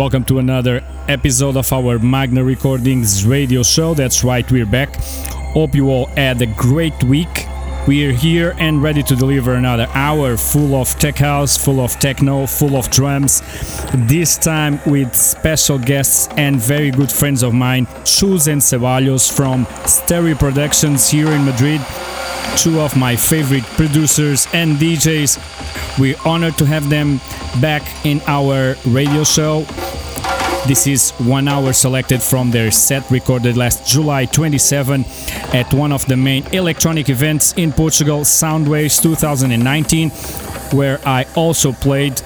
Welcome to another episode of our Magna Recordings radio show. That's right, we're back. Hope you all had a great week. We are here and ready to deliver another hour full of tech house, full of techno, full of drums. This time with special guests and very good friends of mine, Chus and Ceballos from Stereo Productions here in Madrid. Two of my favorite producers and DJs. We're honored to have them back in our radio show. This is one hour selected from their set recorded last July 27 at one of the main electronic events in Portugal, Soundwaves 2019, where I also played.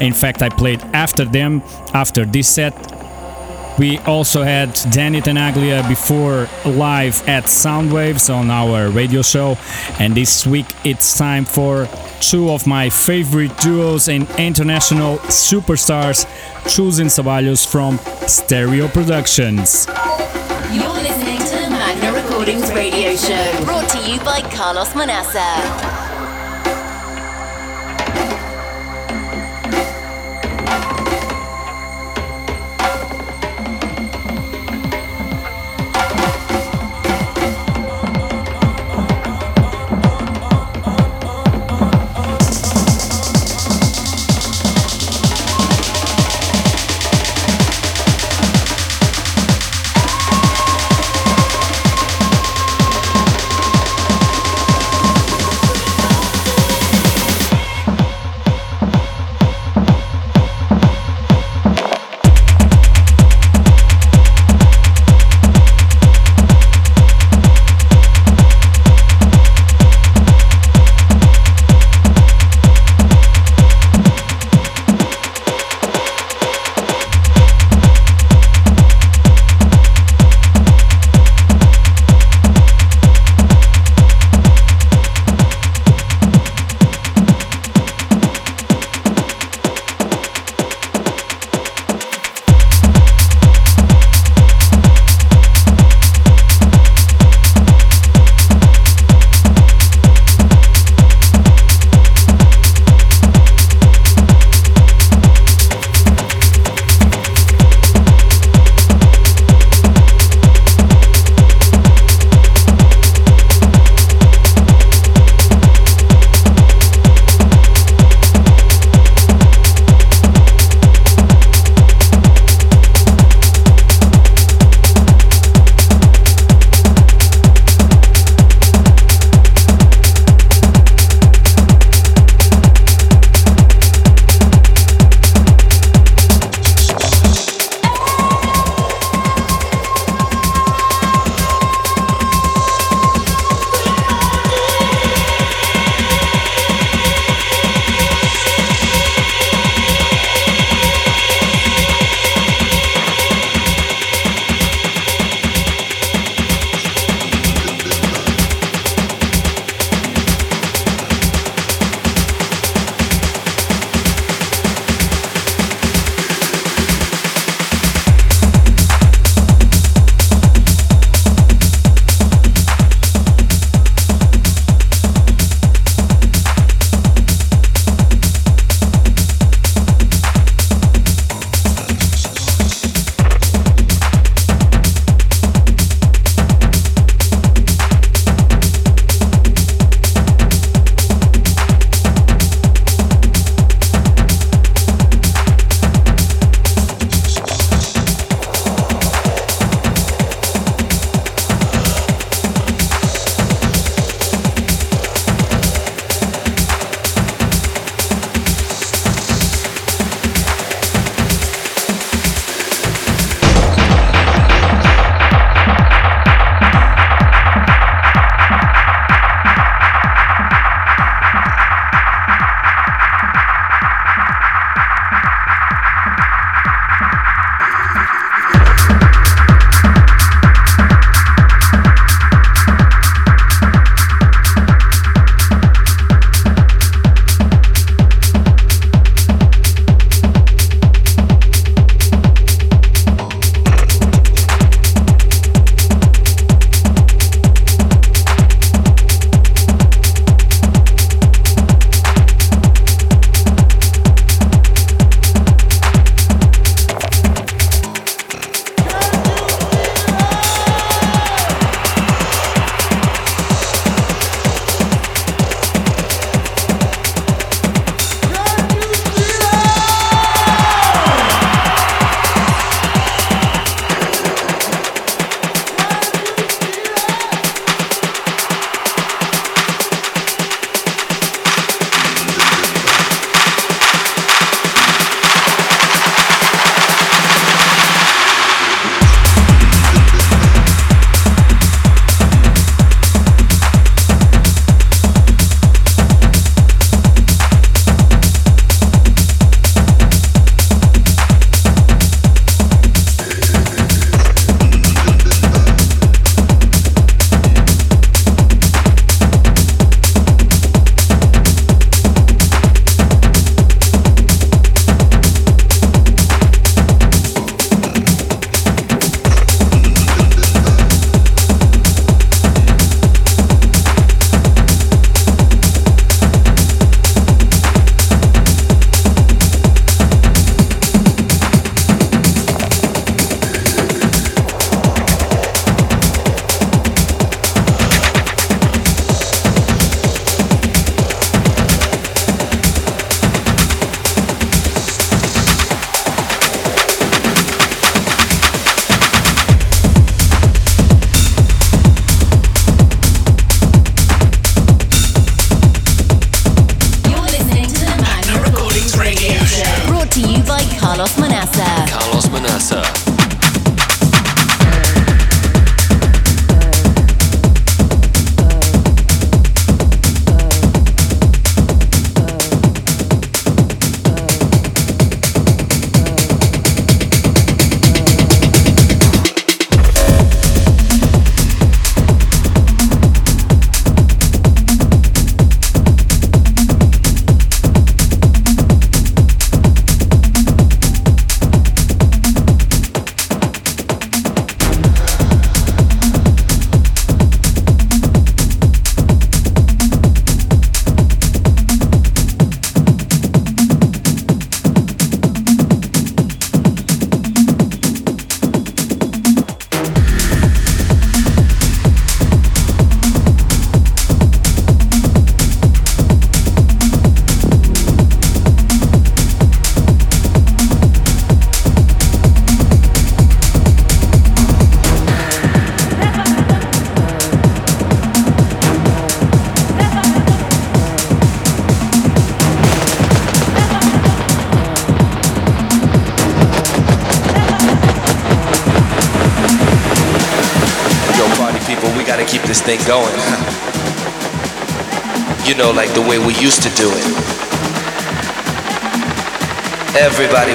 In fact, I played after them, after this set. We also had Danny Tenaglia before live at Soundwaves on our radio show, and this week it's time for two of my favorite duos and international superstars, Chus and Ceballos from Stereo Productions. You're listening to the Magna Recordings Radio Show, brought to you by Carlos Manaça.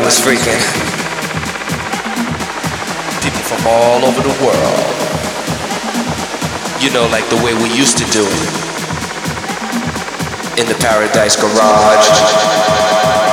Was freaking. People from all over the world. You know, like the way we used to do it. In the Paradise Garage.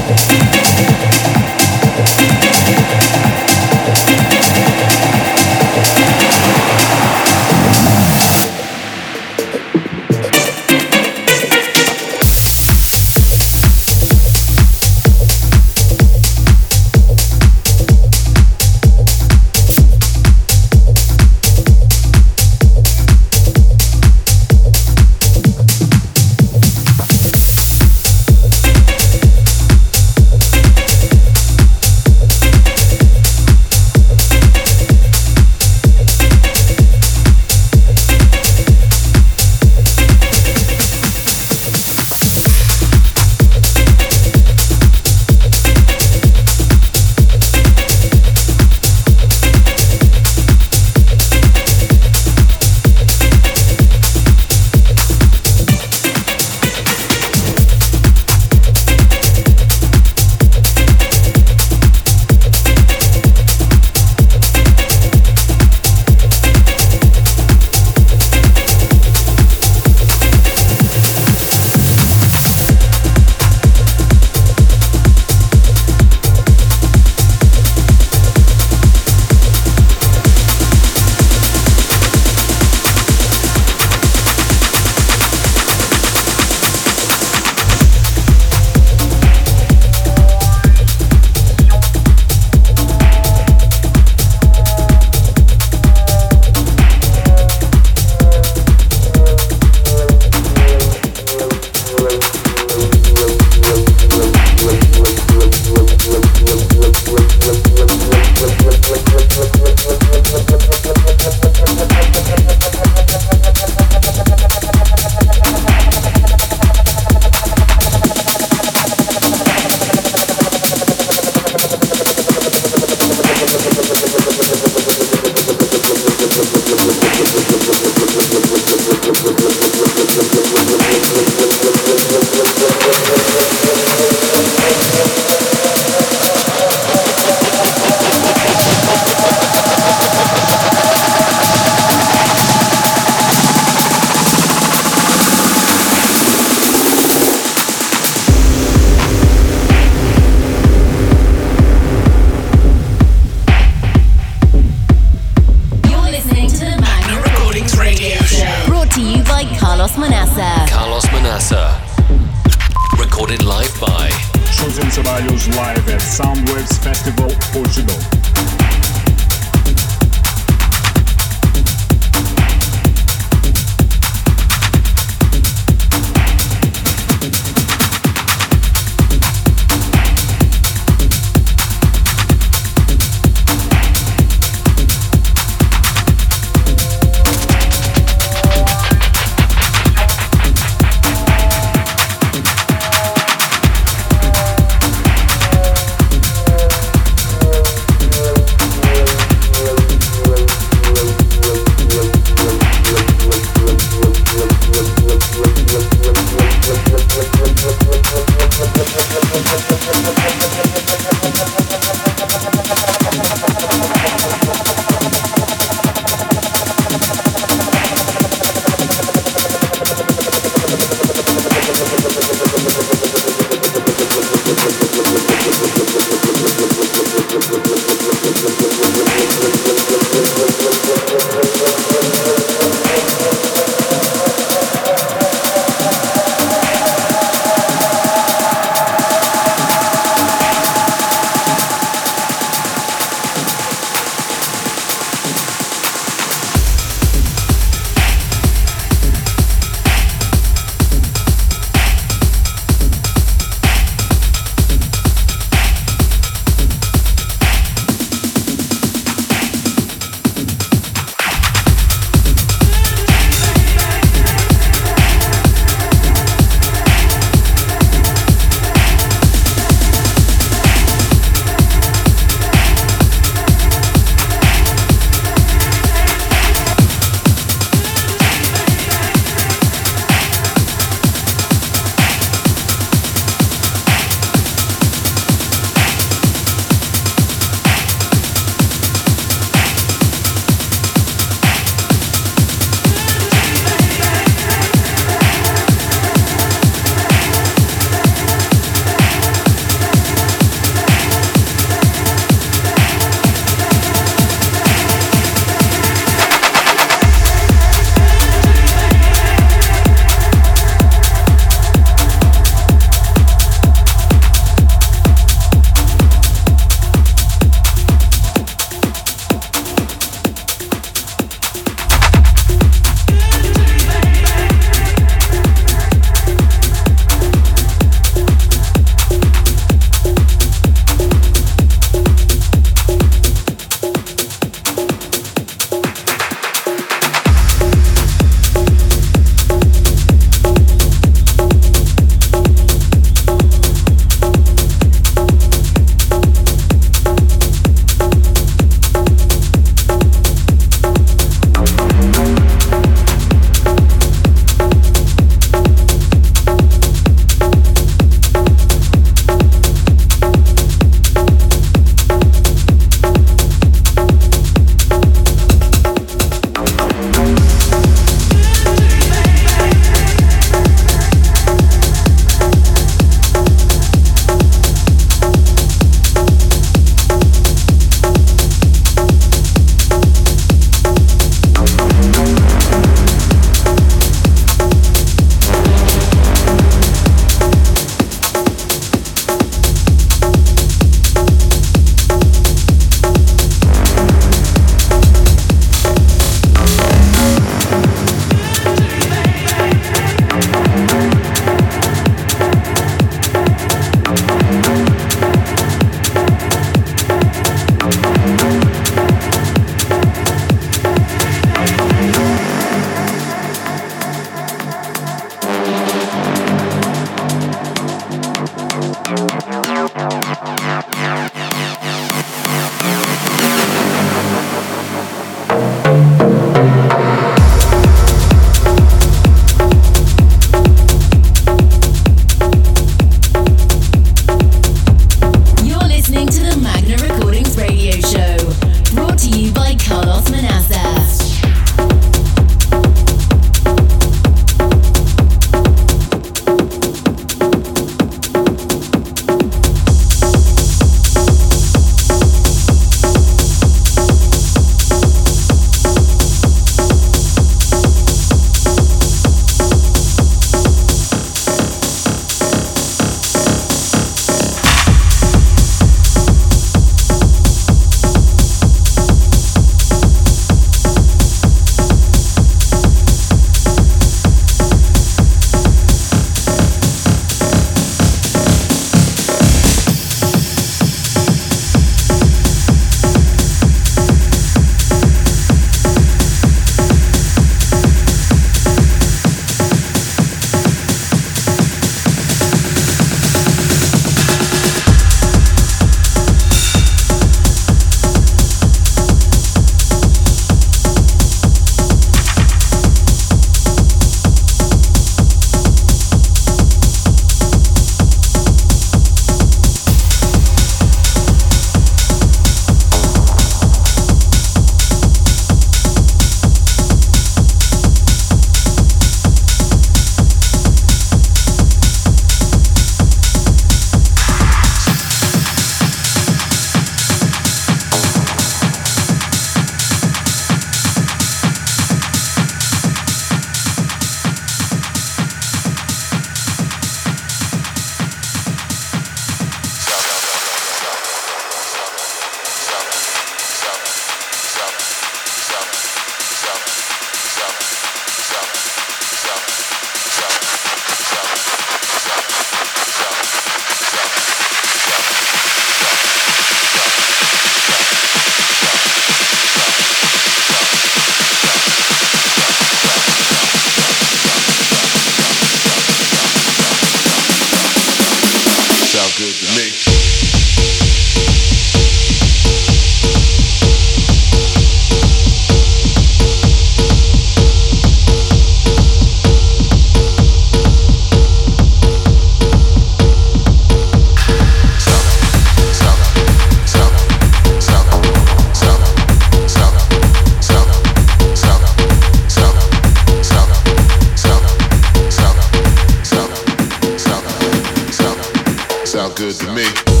good to me.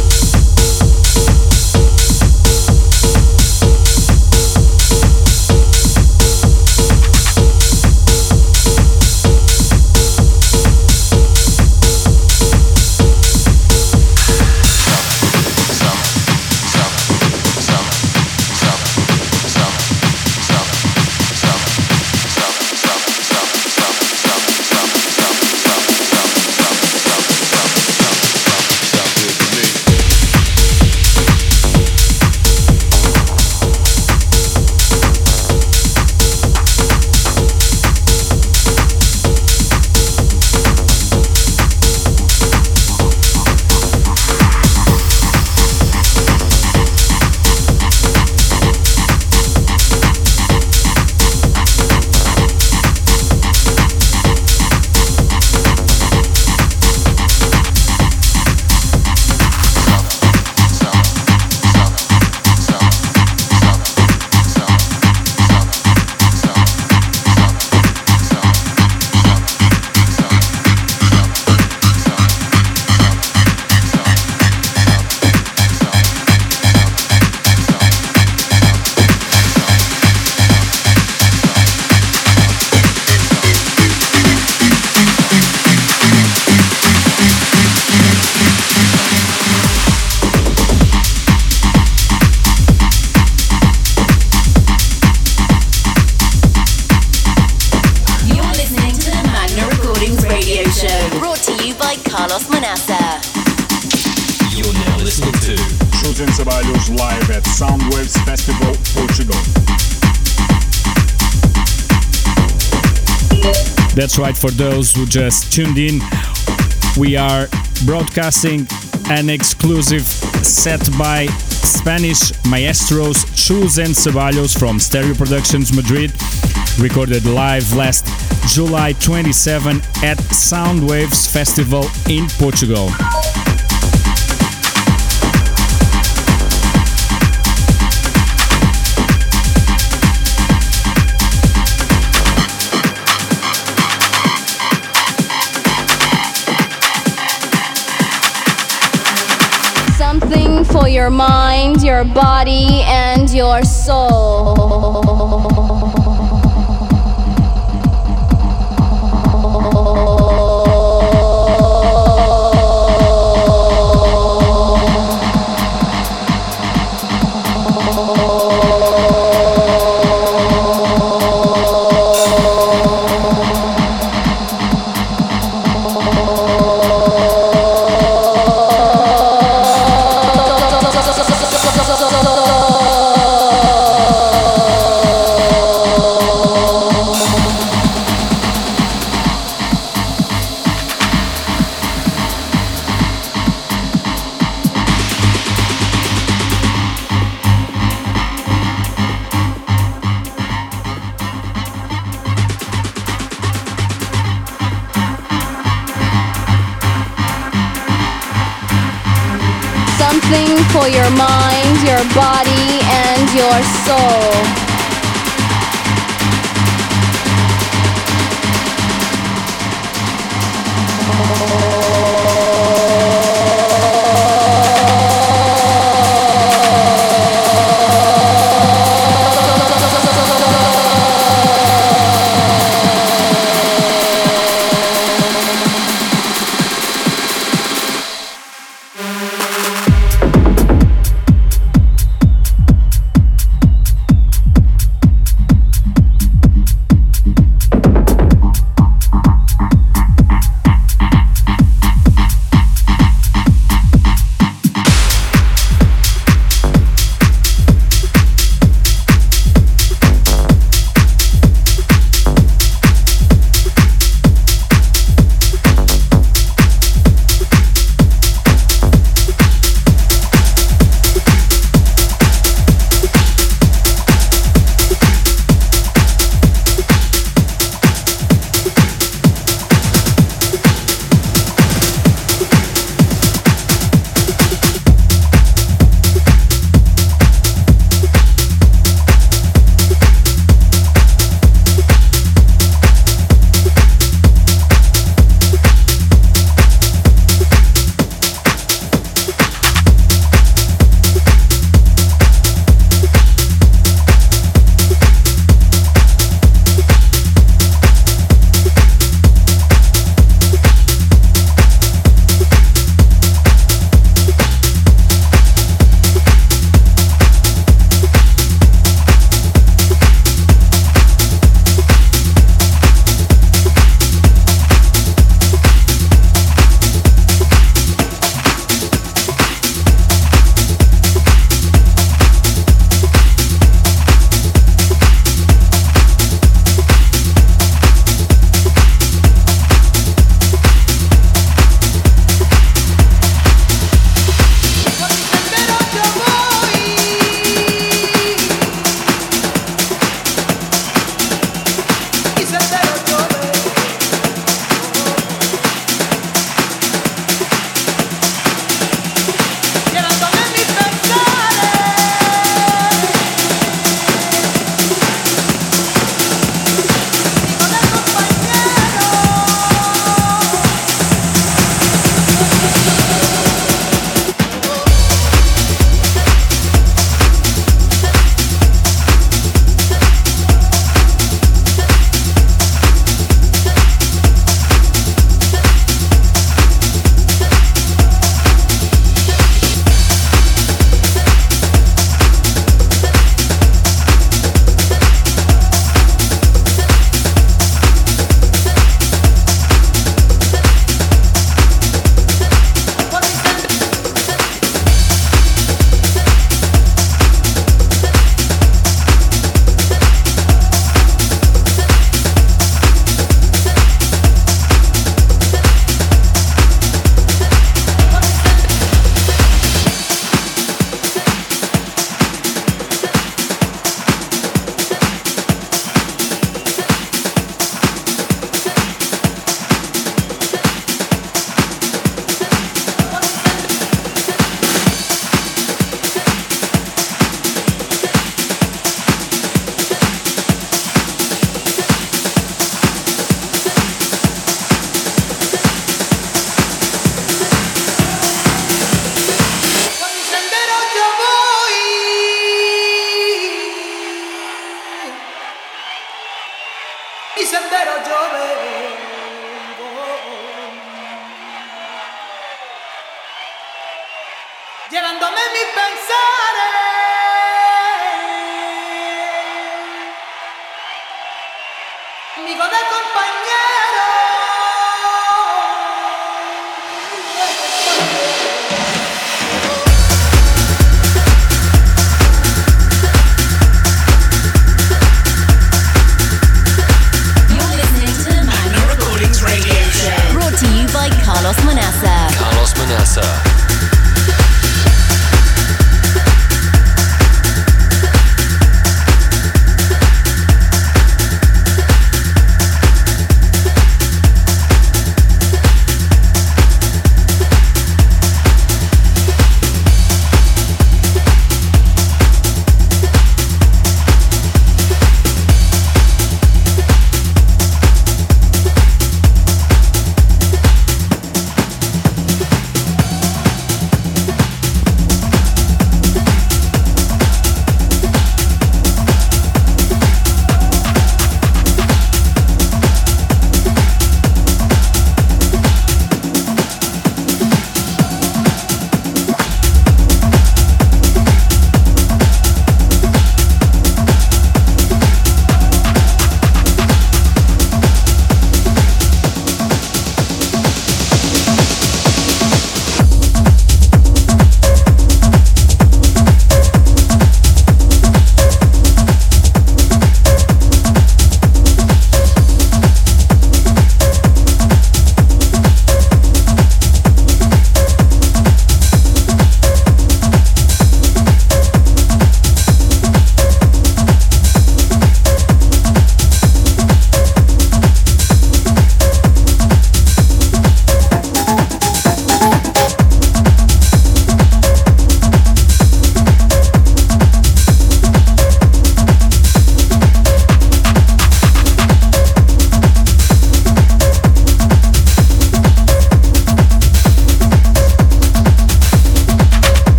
That's right, for those who just tuned in, we are broadcasting an exclusive set by Spanish maestros Chus and Ceballos from Stereo Productions Madrid, recorded live last July 27 at Soundwaves Festival in Portugal. Your mind, your body, and your soul.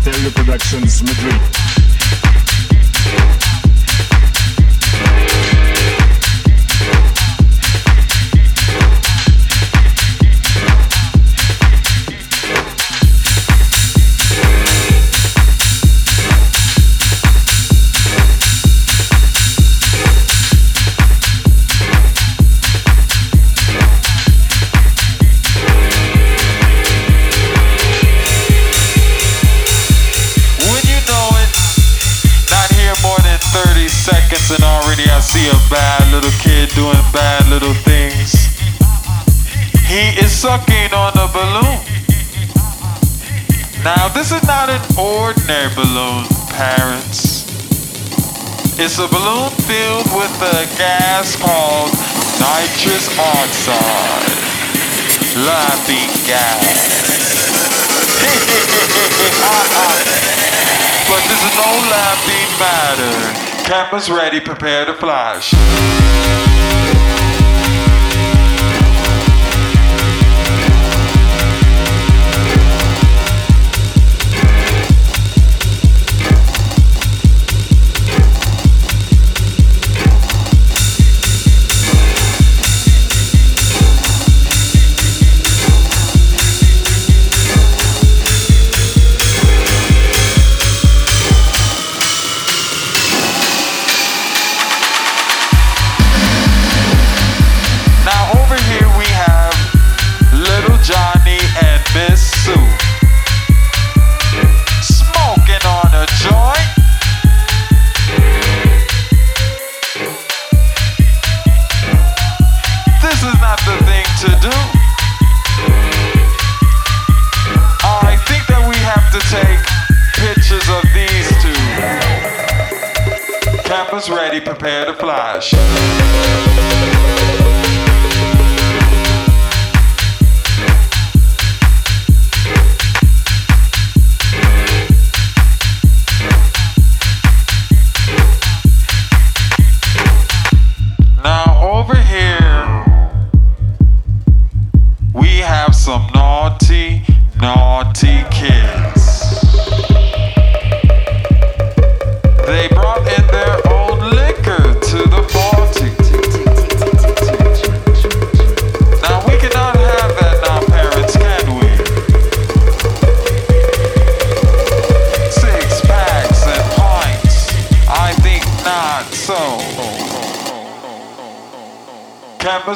Stereo Productions Madrid. see a bad little kid doing bad little things. He is sucking on a balloon. Now, this is not an ordinary balloon, parents. It's a balloon filled with a gas called nitrous oxide. Laughing gas. but this is no laughing matter. Campus ready, prepare to flash. to do. I think that we have to take pictures of these two. Ready, prepare to flash.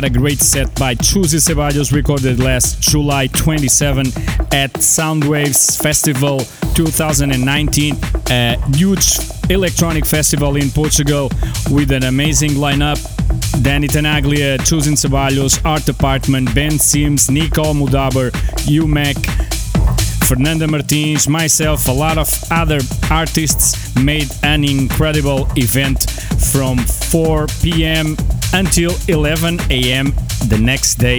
What a great set by Chus y Ceballos recorded last July 27 at Soundwaves Festival 2019. A huge electronic festival in Portugal with an amazing lineup. Danny Tenaglia, Chus y Ceballos, Art Department, Ben Sims, Nicole Moudaber, Umek, Fernanda Martins, myself, a lot of other artists made an incredible event from 4 p.m. until 11 a.m. the next day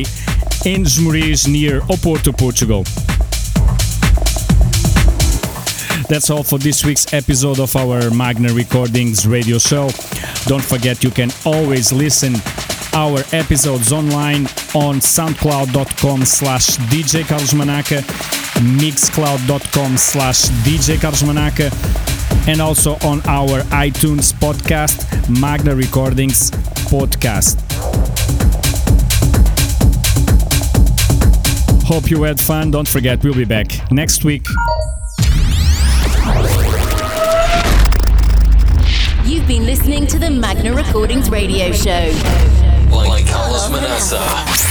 in Esmoriz near Oporto, Portugal. That's all for this week's episode of our Magna Recordings radio show. Don't forget you can always listen our episodes online on soundcloud.com slash DJ mixcloud.com slash DJ and also on our iTunes podcast, Magna Recordings Podcast. Hope you had fun. Don't forget, we'll be back next week. You've been listening to the Magna Recordings radio show. Like Carlos Manaça.